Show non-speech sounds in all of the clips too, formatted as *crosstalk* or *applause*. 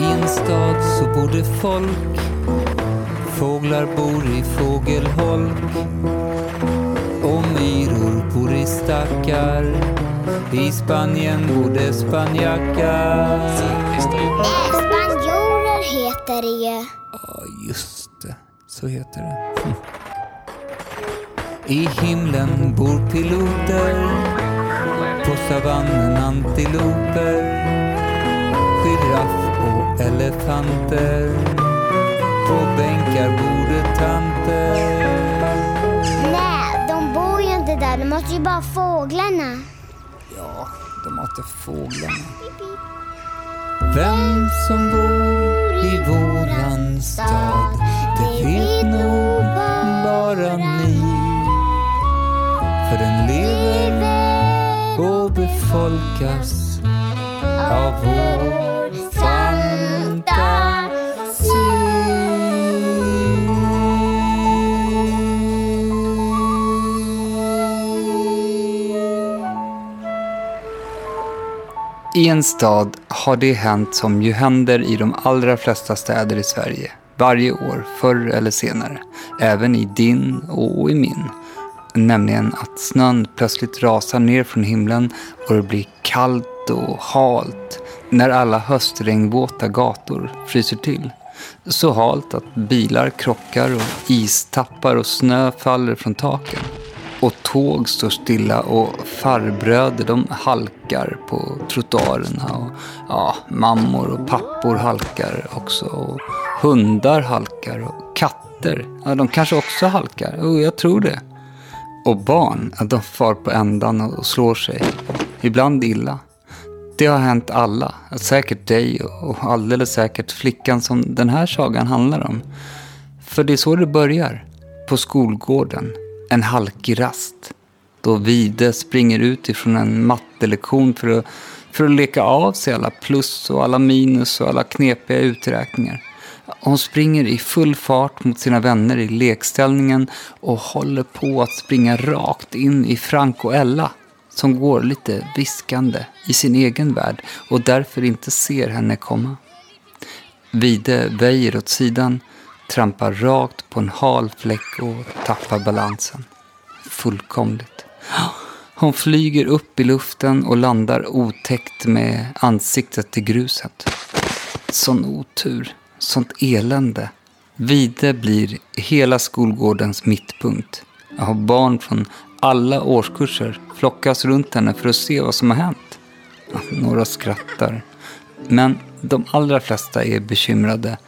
I en stad så bor det folk Fåglar bor i fågelholk och myror bor i stackar I Spanien bor det spanjackar spanjorer heter det ju. Ja, just det. Så heter det. Hm. I himlen bor piloter På savannen antiloper Giraff och elefanter På bänkar bor det tanter Nej, de bor ju inte där. De måste ju bara fåglarna. Ja, de matar fåglarna. Vem som bor i våran stad, det vet nog bara ni. För den lever och befolkas av vår I en stad har det hänt som ju händer i de allra flesta städer i Sverige. Varje år, förr eller senare. Även i din och i min. Nämligen att snön plötsligt rasar ner från himlen och det blir kallt och halt när alla höstregnvåta gator fryser till. Så halt att bilar krockar och istappar och snö faller från taken. Och tåg står stilla och farbröder de halkar på trottoarerna. Och, ja, mammor och pappor halkar också. Och hundar halkar och katter, ja, de kanske också halkar. Oh, jag tror det. Och barn, ja, de far på ändan och slår sig. Ibland illa. Det har hänt alla. Säkert dig och alldeles säkert flickan som den här sagan handlar om. För det är så det börjar. På skolgården. En halkig rast. Då Vide springer ut ifrån en mattelektion för att, för att leka av sig alla plus och alla minus och alla knepiga uträkningar. Hon springer i full fart mot sina vänner i lekställningen och håller på att springa rakt in i Frank och Ella som går lite viskande i sin egen värld och därför inte ser henne komma. Vide väjer åt sidan, trampar rakt på en hal fläck och tappar balansen. Fullkomligt. Hon flyger upp i luften och landar otäckt med ansiktet till gruset. Sån otur, sånt elände. Vide blir hela skolgårdens mittpunkt. Jag har barn från alla årskurser flockas runt henne för att se vad som har hänt. Några skrattar. Men de allra flesta är bekymrade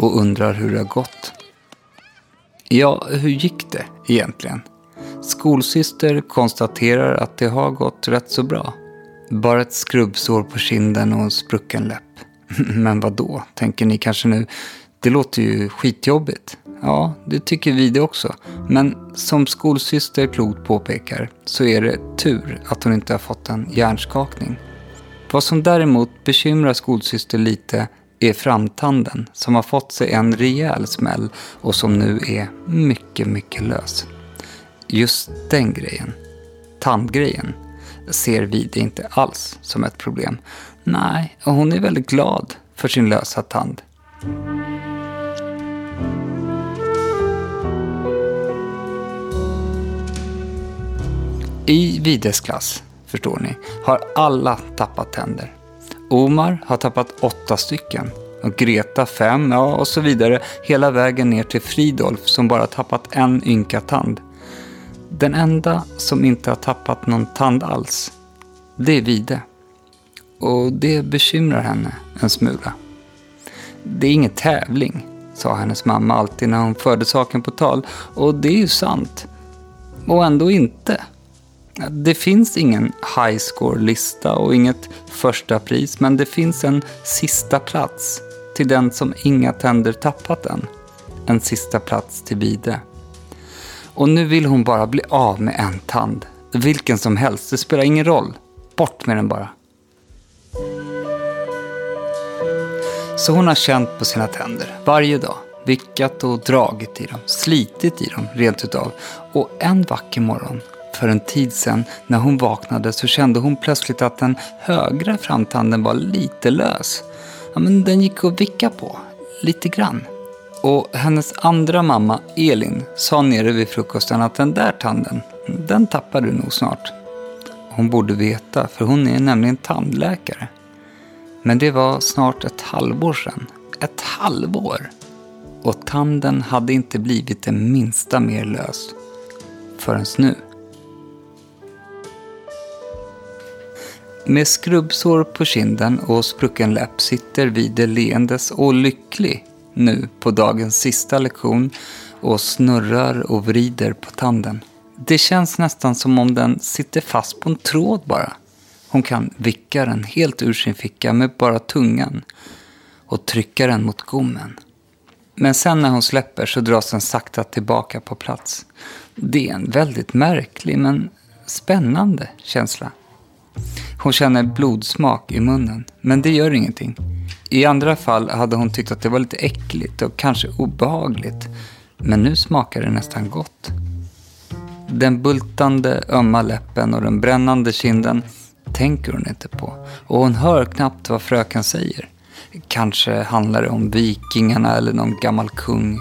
och undrar hur det har gått. Ja, hur gick det egentligen? Skolsyster konstaterar att det har gått rätt så bra. Bara ett skrubbsår på kinden och en sprucken läpp. *laughs* Men vad då, tänker ni kanske nu. Det låter ju skitjobbigt. Ja, det tycker vi det också. Men som skolsyster klokt påpekar så är det tur att hon inte har fått en hjärnskakning. Vad som däremot bekymrar skolsyster lite är framtanden som har fått sig en rejäl smäll och som nu är mycket, mycket lös. Just den grejen, tandgrejen, ser Vide inte alls som ett problem. Nej, och hon är väldigt glad för sin lösa tand. I Vides klass, förstår ni, har alla tappat tänder. Omar har tappat åtta stycken. Och Greta fem, ja och så vidare. Hela vägen ner till Fridolf som bara tappat en ynka tand. Den enda som inte har tappat någon tand alls, det är Vide. Och det bekymrar henne en smula. Det är ingen tävling, sa hennes mamma alltid när hon förde saken på tal. Och det är ju sant. Och ändå inte. Det finns ingen high score-lista och inget första pris, men det finns en sista plats till den som inga tänder tappat än. En sista plats till Vide. Och nu vill hon bara bli av med en tand. Vilken som helst, det spelar ingen roll. Bort med den bara. Så hon har känt på sina tänder varje dag. Vickat och dragit i dem, slitit i dem rent utav. Och en vacker morgon för en tid sedan när hon vaknade så kände hon plötsligt att den högra framtanden var lite lös. ja, men den gick att vicka på. Lite grann. Och hennes andra mamma, Elin, sa nere vid frukosten att den där tanden, den tappar du nog snart. Hon borde veta, för hon är nämligen tandläkare. Men det var snart ett halvår sedan. Ett halvår! Och tanden hade inte blivit det minsta mer lös. Förrän nu. Med skrubbsår på kinden och sprucken läpp sitter Vide leendes och lycklig nu på dagens sista lektion och snurrar och vrider på tanden. Det känns nästan som om den sitter fast på en tråd bara. Hon kan vicka den helt ur sin ficka med bara tungan och trycka den mot gommen. Men sen när hon släpper så dras den sakta tillbaka på plats. Det är en väldigt märklig men spännande känsla. Hon känner blodsmak i munnen, men det gör ingenting. I andra fall hade hon tyckt att det var lite äckligt och kanske obehagligt. Men nu smakar det nästan gott. Den bultande ömma läppen och den brännande kinden tänker hon inte på. Och hon hör knappt vad fröken säger. Kanske handlar det om vikingarna eller någon gammal kung.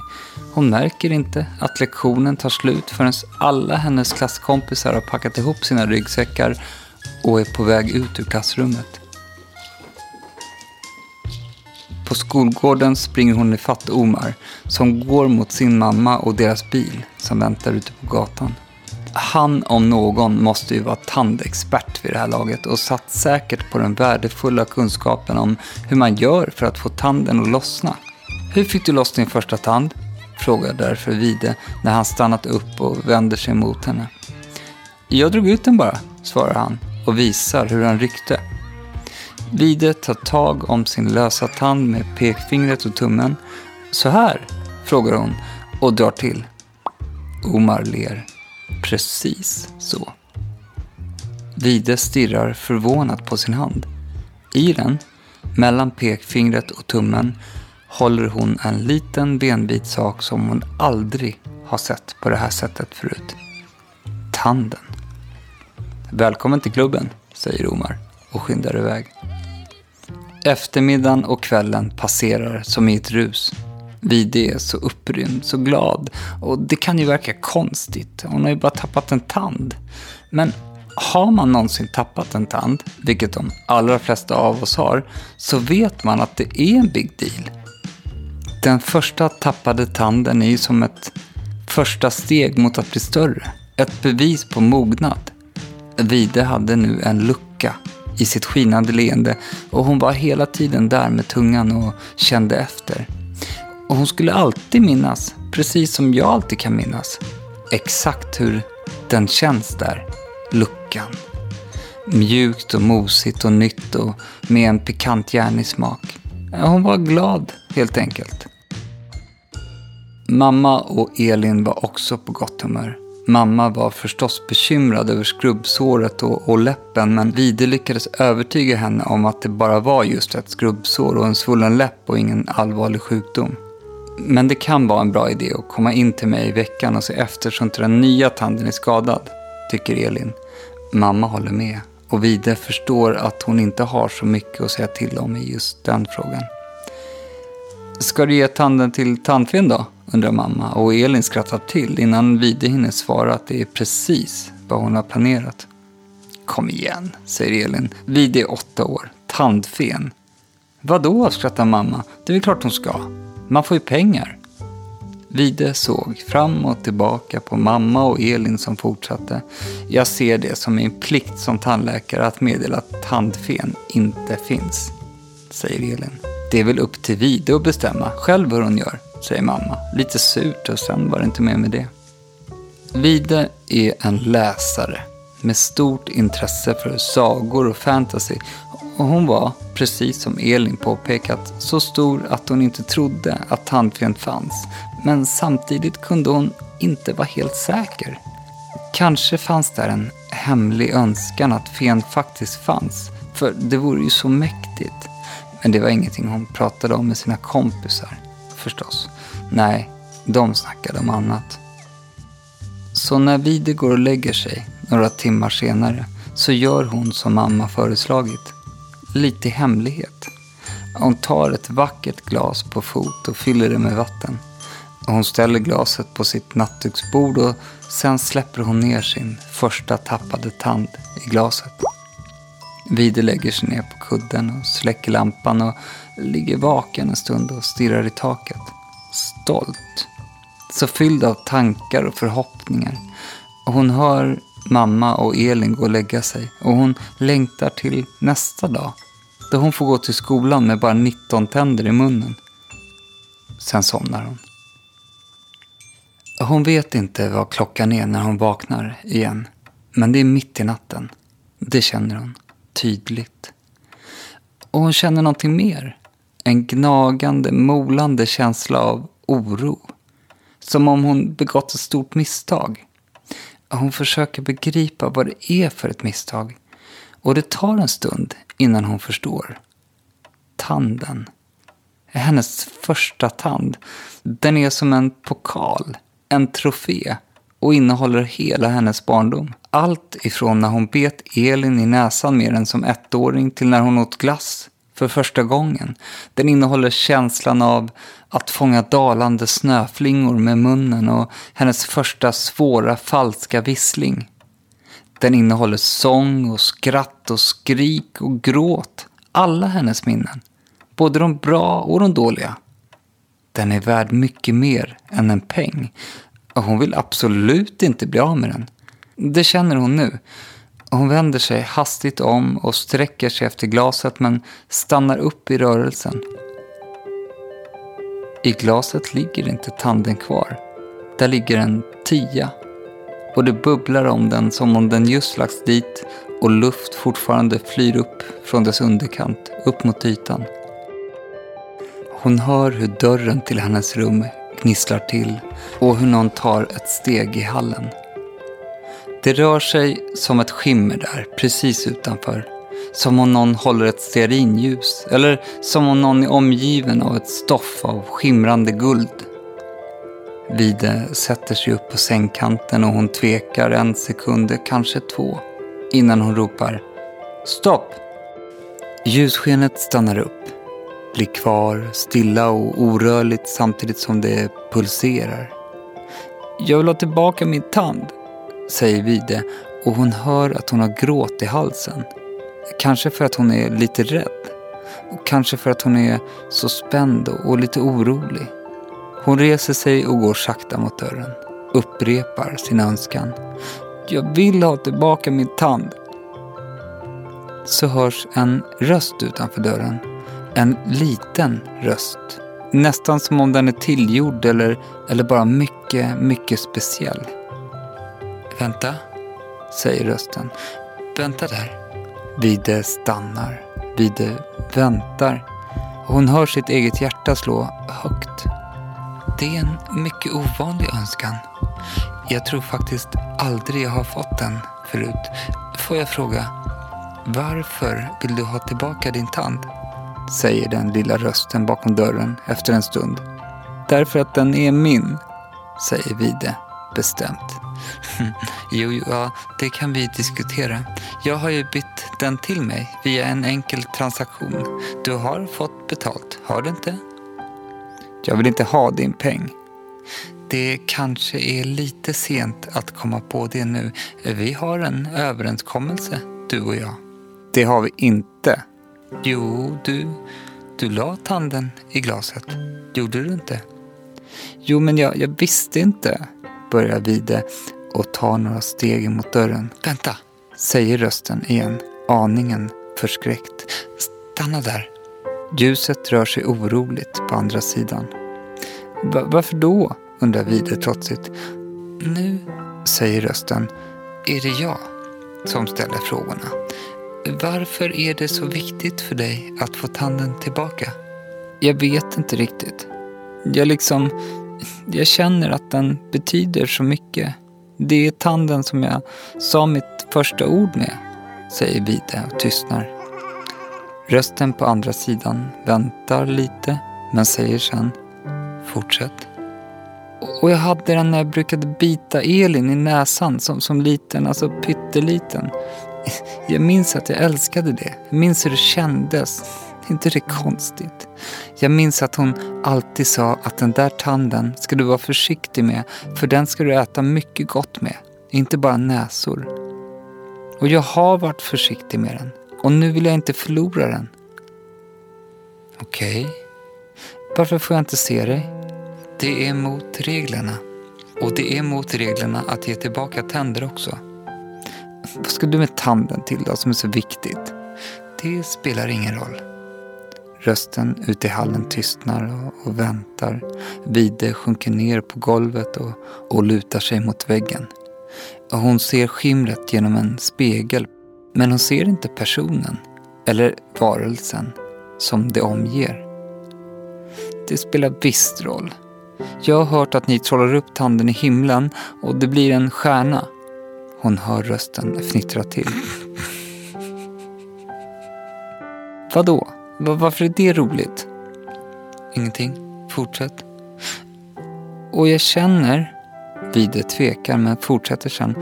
Hon märker inte att lektionen tar slut förrän alla hennes klasskompisar har packat ihop sina ryggsäckar och är på väg ut ur klassrummet. På skolgården springer hon ifatt Omar som går mot sin mamma och deras bil som väntar ute på gatan. Han om någon måste ju vara tandexpert vid det här laget och satt säkert på den värdefulla kunskapen om hur man gör för att få tanden att lossna. Hur fick du loss din första tand? frågar därför Vide när han stannat upp och vänder sig mot henne. Jag drog ut den bara, svarar han och visar hur han ryckte. Vide tar tag om sin lösa tand med pekfingret och tummen. Så här, frågar hon och drar till. Omar ler. Precis så. Vide stirrar förvånat på sin hand. I den, mellan pekfingret och tummen, håller hon en liten benbit sak som hon aldrig har sett på det här sättet förut. Tanden. Välkommen till klubben, säger Omar och skyndar iväg. Eftermiddagen och kvällen passerar som i ett rus. Vide är så upprymd, så glad. Och det kan ju verka konstigt. Hon har ju bara tappat en tand. Men har man någonsin tappat en tand, vilket de allra flesta av oss har, så vet man att det är en big deal. Den första tappade tanden är ju som ett första steg mot att bli större. Ett bevis på mognad. Vide hade nu en lucka i sitt skinande leende och hon var hela tiden där med tungan och kände efter. Och hon skulle alltid minnas, precis som jag alltid kan minnas, exakt hur den känns där, luckan. Mjukt och mosigt och nytt och med en pikant järnig smak. Hon var glad, helt enkelt. Mamma och Elin var också på gott humör. Mamma var förstås bekymrad över skrubbsåret och, och läppen men Vide lyckades övertyga henne om att det bara var just ett skrubbsår och en svullen läpp och ingen allvarlig sjukdom. Men det kan vara en bra idé att komma in till mig i veckan och se efter så inte den nya tanden är skadad, tycker Elin. Mamma håller med och Vide förstår att hon inte har så mycket att säga till om i just den frågan. Ska du ge tanden till tandfen då? undrar mamma och Elin skrattar till innan Vide hinner svara att det är precis vad hon har planerat. Kom igen, säger Elin. Vide är åtta år. Tandfen. Vadå, skrattar mamma. Det är väl klart hon ska. Man får ju pengar. Vide såg fram och tillbaka på mamma och Elin som fortsatte. Jag ser det som min plikt som tandläkare att meddela att tandfen inte finns, säger Elin. Det är väl upp till Vide att bestämma själv hur hon gör, säger mamma. Lite surt och sen var det inte mer med det. Vide är en läsare med stort intresse för sagor och fantasy och hon var, precis som Elin påpekat, så stor att hon inte trodde att tandfen fanns. Men samtidigt kunde hon inte vara helt säker. Kanske fanns där en hemlig önskan att fen faktiskt fanns, för det vore ju så mäktigt. Men det var ingenting hon pratade om med sina kompisar, förstås. Nej, de snackade om annat. Så när Vide går och lägger sig, några timmar senare, så gör hon som mamma föreslagit. Lite i hemlighet. Hon tar ett vackert glas på fot och fyller det med vatten. Hon ställer glaset på sitt nattduksbord och sen släpper hon ner sin första tappade tand i glaset. Vide lägger sig ner på kudden och släcker lampan och ligger vaken en stund och stirrar i taket. Stolt. Så fylld av tankar och förhoppningar. Hon hör mamma och Elin gå och lägga sig och hon längtar till nästa dag. Då hon får gå till skolan med bara 19 tänder i munnen. Sen somnar hon. Hon vet inte vad klockan är när hon vaknar igen. Men det är mitt i natten. Det känner hon tydligt. Och hon känner någonting mer. En gnagande, molande känsla av oro. Som om hon begått ett stort misstag. Hon försöker begripa vad det är för ett misstag. Och det tar en stund innan hon förstår. Tanden. Hennes första tand. Den är som en pokal, en trofé och innehåller hela hennes barndom. Allt ifrån när hon bet Elin i näsan mer än som ettåring till när hon åt glass för första gången. Den innehåller känslan av att fånga dalande snöflingor med munnen och hennes första svåra falska vissling. Den innehåller sång och skratt och skrik och gråt. Alla hennes minnen. Både de bra och de dåliga. Den är värd mycket mer än en peng. Och hon vill absolut inte bli av med den. Det känner hon nu. Hon vänder sig hastigt om och sträcker sig efter glaset men stannar upp i rörelsen. I glaset ligger inte tanden kvar. Där ligger en tia. Och det bubblar om den som om den just lagts dit och luft fortfarande flyr upp från dess underkant, upp mot ytan. Hon hör hur dörren till hennes rum gnisslar till och hur någon tar ett steg i hallen. Det rör sig som ett skimmer där, precis utanför. Som om någon håller ett stearinljus eller som om någon är omgiven av ett stoff av skimrande guld. Vide sätter sig upp på sängkanten och hon tvekar en sekund, kanske två, innan hon ropar Stopp! Ljusskenet stannar upp, blir kvar stilla och orörligt samtidigt som det pulserar. Jag vill ha tillbaka min tand, säger Vide och hon hör att hon har gråt i halsen. Kanske för att hon är lite rädd. Och kanske för att hon är så spänd och lite orolig. Hon reser sig och går sakta mot dörren. Upprepar sin önskan. Jag vill ha tillbaka min tand. Så hörs en röst utanför dörren. En liten röst. Nästan som om den är tillgjord eller, eller bara mycket, mycket speciell. Vänta, säger rösten. Vänta där. Vide stannar. Vide väntar. Hon hör sitt eget hjärta slå högt. Det är en mycket ovanlig önskan. Jag tror faktiskt aldrig jag har fått den förut. Får jag fråga, varför vill du ha tillbaka din tand? Säger den lilla rösten bakom dörren efter en stund. Därför att den är min, säger Vide bestämt. *laughs* jo, ja, det kan vi diskutera. Jag har ju bytt den till mig via en enkel transaktion. Du har fått betalt, har du inte? Jag vill inte ha din peng. Det kanske är lite sent att komma på det nu. Vi har en överenskommelse, du och jag. Det har vi inte. Jo, du, du la tanden i glaset. Gjorde du inte? Jo, men jag, jag visste inte, börjar Vide och tar några steg mot dörren. Vänta, säger rösten igen, aningen förskräckt. Stanna där. Ljuset rör sig oroligt på andra sidan. Va varför då? undrar Vide trotsigt. Nu, säger rösten, är det jag som ställer frågorna. Varför är det så viktigt för dig att få tanden tillbaka? Jag vet inte riktigt. Jag liksom... Jag känner att den betyder så mycket. Det är tanden som jag sa mitt första ord med, säger Vide och tystnar. Rösten på andra sidan väntar lite, men säger sen Fortsätt. Och jag hade den när jag brukade bita Elin i näsan som, som liten, alltså pytteliten. Jag minns att jag älskade det. Jag minns hur det kändes. Är inte det konstigt? Jag minns att hon alltid sa att den där tanden ska du vara försiktig med för den ska du äta mycket gott med, inte bara näsor. Och jag har varit försiktig med den och nu vill jag inte förlora den. Okej, okay. varför får jag inte se dig? Det är mot reglerna. Och det är mot reglerna att ge tillbaka tänder också. Vad ska du med tanden till då som är så viktigt? Det spelar ingen roll. Rösten ute i hallen tystnar och, och väntar. Vide sjunker ner på golvet och, och lutar sig mot väggen. Och hon ser skimret genom en spegel men hon ser inte personen eller varelsen som det omger. Det spelar visst roll. Jag har hört att ni trollar upp tanden i himlen och det blir en stjärna. Hon hör rösten fnittra till. Vadå? Varför är det roligt? Ingenting. Fortsätt. Och jag känner, Vide tvekar men fortsätter sen.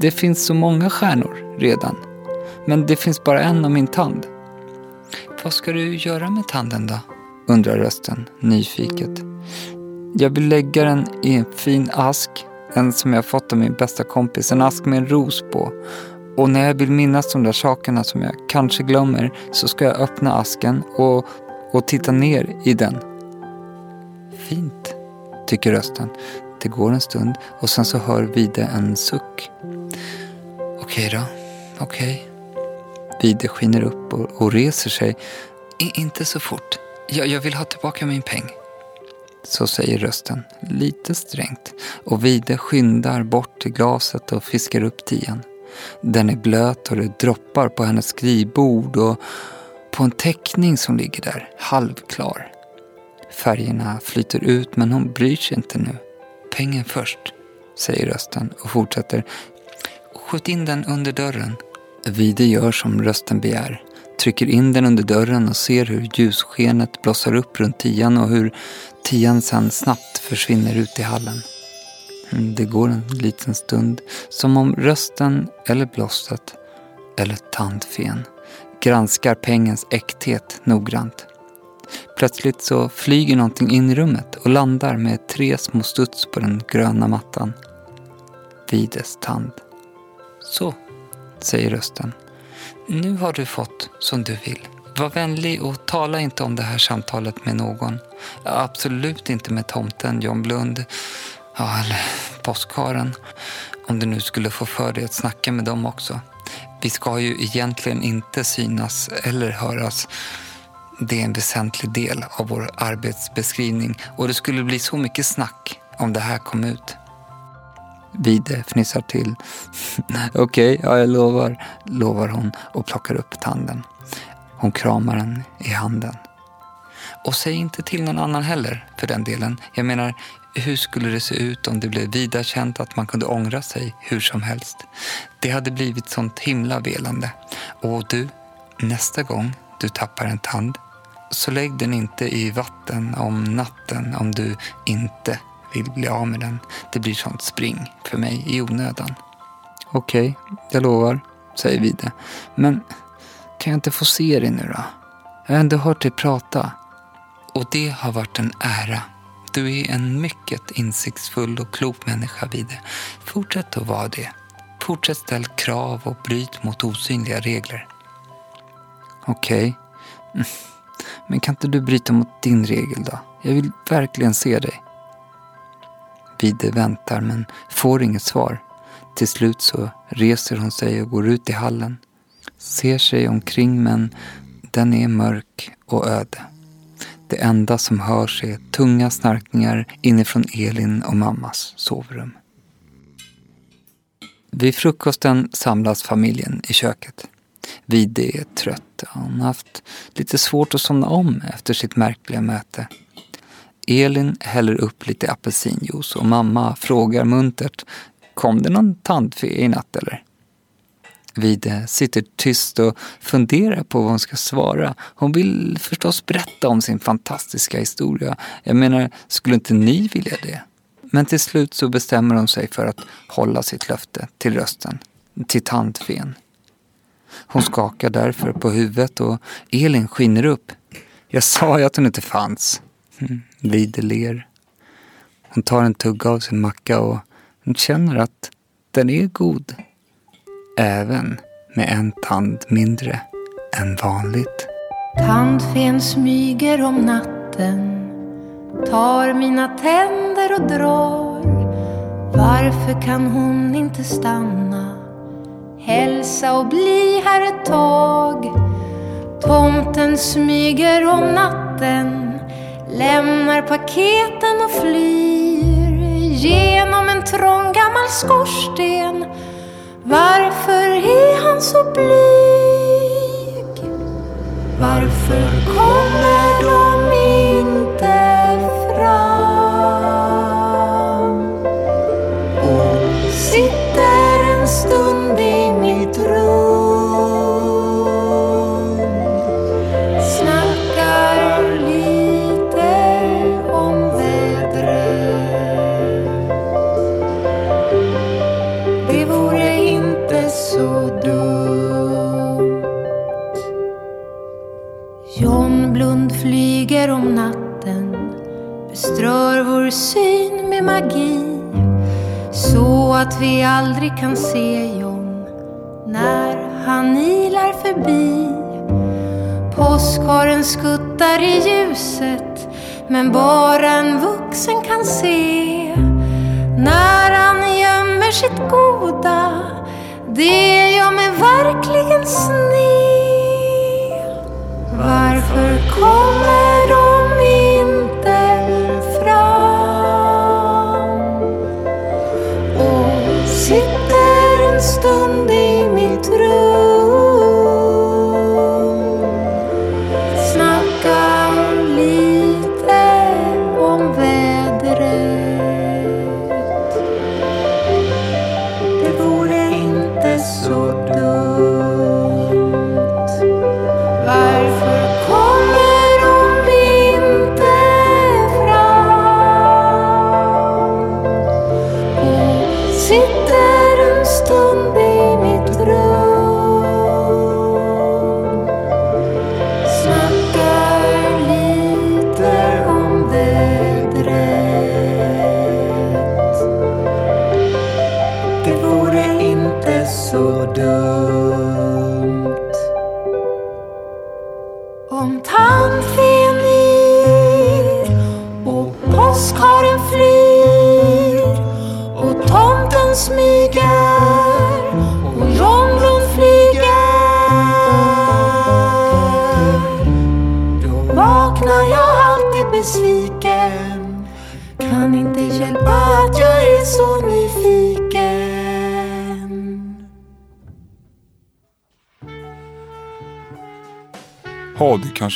Det finns så många stjärnor redan. Men det finns bara en av min tand. Vad ska du göra med tanden då? undrar rösten nyfiket. Jag vill lägga den i en fin ask, en som jag fått av min bästa kompis, en ask med en ros på. Och när jag vill minnas de där sakerna som jag kanske glömmer så ska jag öppna asken och, och titta ner i den. Fint, tycker rösten. Det går en stund och sen så hör Vide en suck. Okej då, okej. Vide skiner upp och, och reser sig. I, inte så fort. Jag, jag vill ha tillbaka min peng. Så säger rösten, lite strängt. Och Vide skyndar bort till glaset och fiskar upp tian. Den är blöt och det droppar på hennes skrivbord och på en teckning som ligger där, halvklar. Färgerna flyter ut men hon bryr sig inte nu. Pengen först, säger rösten och fortsätter. Skjut in den under dörren. Vide gör som rösten begär trycker in den under dörren och ser hur ljusskenet blossar upp runt tian och hur tian sen snabbt försvinner ut i hallen. Mm, det går en liten stund, som om rösten eller blåstet eller tandfen granskar pengens äkthet noggrant. Plötsligt så flyger någonting in i rummet och landar med tre små studs på den gröna mattan. Vides tand. Så, säger rösten nu har du fått som du vill. Var vänlig och tala inte om det här samtalet med någon. Absolut inte med tomten, John Blund, ja, eller påskharen. Om du nu skulle få för dig att snacka med dem också. Vi ska ju egentligen inte synas eller höras. Det är en väsentlig del av vår arbetsbeskrivning och det skulle bli så mycket snack om det här kom ut. Vide fnissar till. *laughs* Okej, okay, ja, jag lovar, lovar hon och plockar upp tanden. Hon kramar den i handen. Och säg inte till någon annan heller, för den delen. Jag menar, hur skulle det se ut om det blev vida känt att man kunde ångra sig hur som helst? Det hade blivit sånt himla velande. Och du, nästa gång du tappar en tand, så lägg den inte i vatten om natten om du inte vill bli av med den. Det blir sånt spring för mig i onödan. Okej, okay, jag lovar, säger Vide. Men kan jag inte få se dig nu då? Jag har ändå hört dig prata. Och det har varit en ära. Du är en mycket insiktsfull och klok människa, Vide. Fortsätt att vara det. Fortsätt ställ krav och bryt mot osynliga regler. Okej. Okay. Men kan inte du bryta mot din regel då? Jag vill verkligen se dig. Vide väntar men får inget svar. Till slut så reser hon sig och går ut i hallen. Ser sig omkring men den är mörk och öde. Det enda som hörs är tunga snarkningar inifrån Elin och mammas sovrum. Vid frukosten samlas familjen i köket. Vide är trött. Han har haft lite svårt att somna om efter sitt märkliga möte. Elin häller upp lite apelsinjuice och mamma frågar muntert Kom det någon tandfe i natt eller? Vide eh, sitter tyst och funderar på vad hon ska svara. Hon vill förstås berätta om sin fantastiska historia. Jag menar, skulle inte ni vilja det? Men till slut så bestämmer hon sig för att hålla sitt löfte till rösten, till tantfen. Hon skakar därför på huvudet och Elin skiner upp. Jag sa ju att hon inte fanns. Mm, Vide ler. Hon tar en tugga av sin macka och hon känner att den är god. Även med en tand mindre än vanligt. Tandfen smyger om natten Tar mina tänder och drar. Varför kan hon inte stanna Hälsa och bli här ett tag? Tomten smyger om natten Lämnar paketen och flyr Genom en trång gammal skorsten. Varför är han så blyg? Bara en vuxen kan se När han gömmer sitt goda. Det gör mig verkligen sned. Varför kommer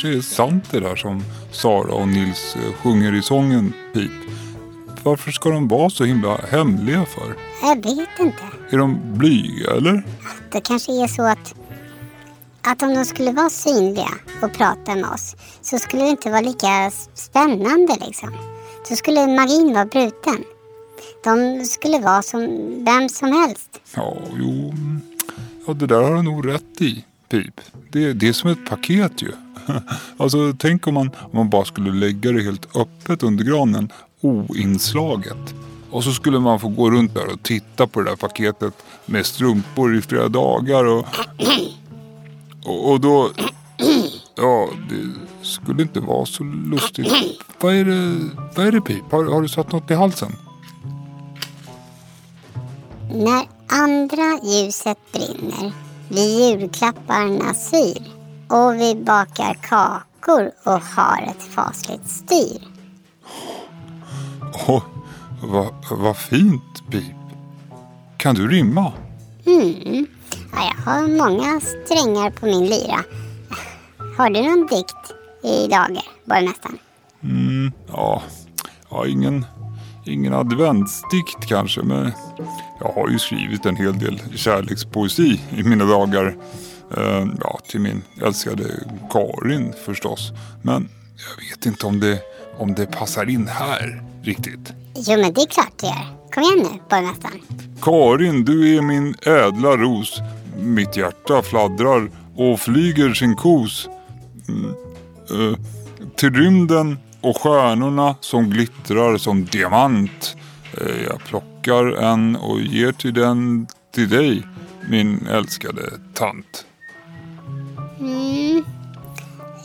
kanske är sant det där som Sara och Nils eh, sjunger i sången Pip. Varför ska de vara så himla hemliga för? Jag vet inte. Är de blyga eller? Det kanske är så att, att om de skulle vara synliga och prata med oss så skulle det inte vara lika spännande liksom. Så skulle magin vara bruten. De skulle vara som vem som helst. Ja, jo. Ja, det där har du nog rätt i, Pip. Det, det är som ett paket ju. *laughs* Alltså, tänk om man, om man bara skulle lägga det helt öppet under granen, oinslaget. Och så skulle man få gå runt där och titta på det där paketet med strumpor i flera dagar och... *clears throat* Och, och då... *clears throat* Ja, det skulle inte vara så lustigt. Vad är det, vad är det Pip? Har, har du satt något i halsen? När andra ljuset brinner blir julklapparna syr och vi bakar kakor och har ett fasligt styr. Åh, vad, vad fint Pip. Kan du rimma? Mm. Ja, jag har många strängar på min lyra. Har du någon dikt i lager, borgmästaren? Mm, ja, ja ingen, ingen adventsdikt kanske, men jag har ju skrivit en hel del kärlekspoesi i mina dagar. Eh, ja, till min älskade Karin förstås. Men jag vet inte om det, om det passar in här riktigt. Jo, men det är klart det gör. Kom igen nu, borgmästaren. Karin, du är min ädla ros. Mitt hjärta fladdrar och flyger sin kos. Mm, eh, till rymden och stjärnorna som glittrar som diamant. Eh, Jag plockar en och ger till den till dig, min älskade tant. Mm.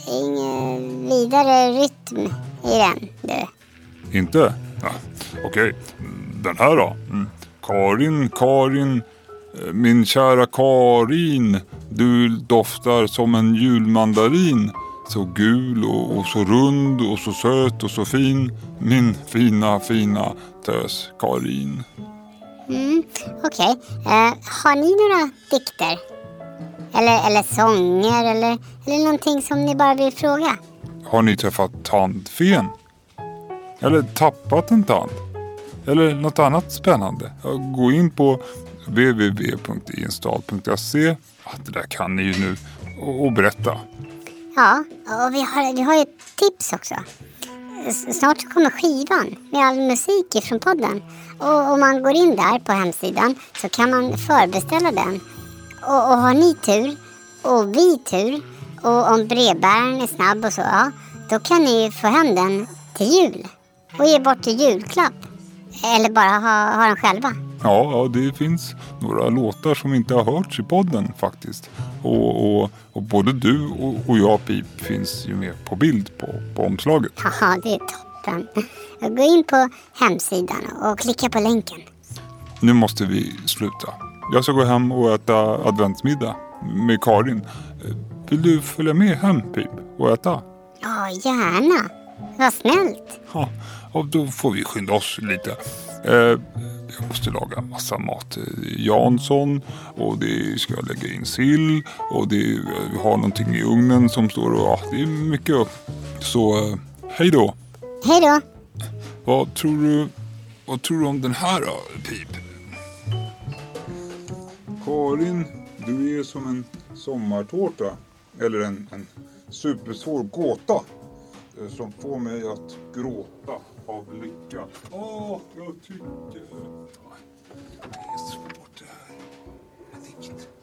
Ingen vidare rytm i den, du. Inte? Ja, Okej, den här då? Mm. Karin, Karin, eh, min kära Karin. Du doftar som en julmandarin. Så gul och, och så rund och så söt och så fin. Min fina, fina tös Karin. Mm. Okej. Eh, har ni några dikter? Eller, eller sånger eller, eller någonting som ni bara vill fråga? Har ni träffat tandfen? Eller tappat en tand? Eller något annat spännande? Gå in på www.instad.se. Ja, Det där kan ni ju nu. Och, berätta. Ja, och vi har, vi har ju ett tips också. Snart så kommer skivan med all musik ifrån podden. Och om man går in där på hemsidan så kan man förbeställa den. Och, och har ni tur och vi tur och om brevbäraren är snabb och så, ja, då kan ni få hem den till jul. Och ge bort till julklapp. Eller bara ha, ha den själva. Ja, ja, det finns några låtar som inte har hörts i podden faktiskt. Och, och, och både du och, och jag Pip finns ju med på bild på, på omslaget. Haha, det är toppen. Gå in på hemsidan och klicka på länken. Nu måste vi sluta. Jag ska gå hem och äta adventsmiddag med Karin. Vill du följa med hem Pip och äta? Ja, gärna. Vad snällt. Ja, och då får vi skynda oss lite. Eh, jag måste laga massa mat. Jansson och det ska jag lägga in sill och det vi har någonting i ugnen som står och ja, det är mycket. Så eh, hej då. Hej då. Vad tror du, vad tror du om den här då, Pip? Karin, du är som en sommartårta. Eller en, en supersvår gåta. Eh, som får mig att gråta av lycka. Åh, jag tycker... Det är svårt det här. Jag tänker inte...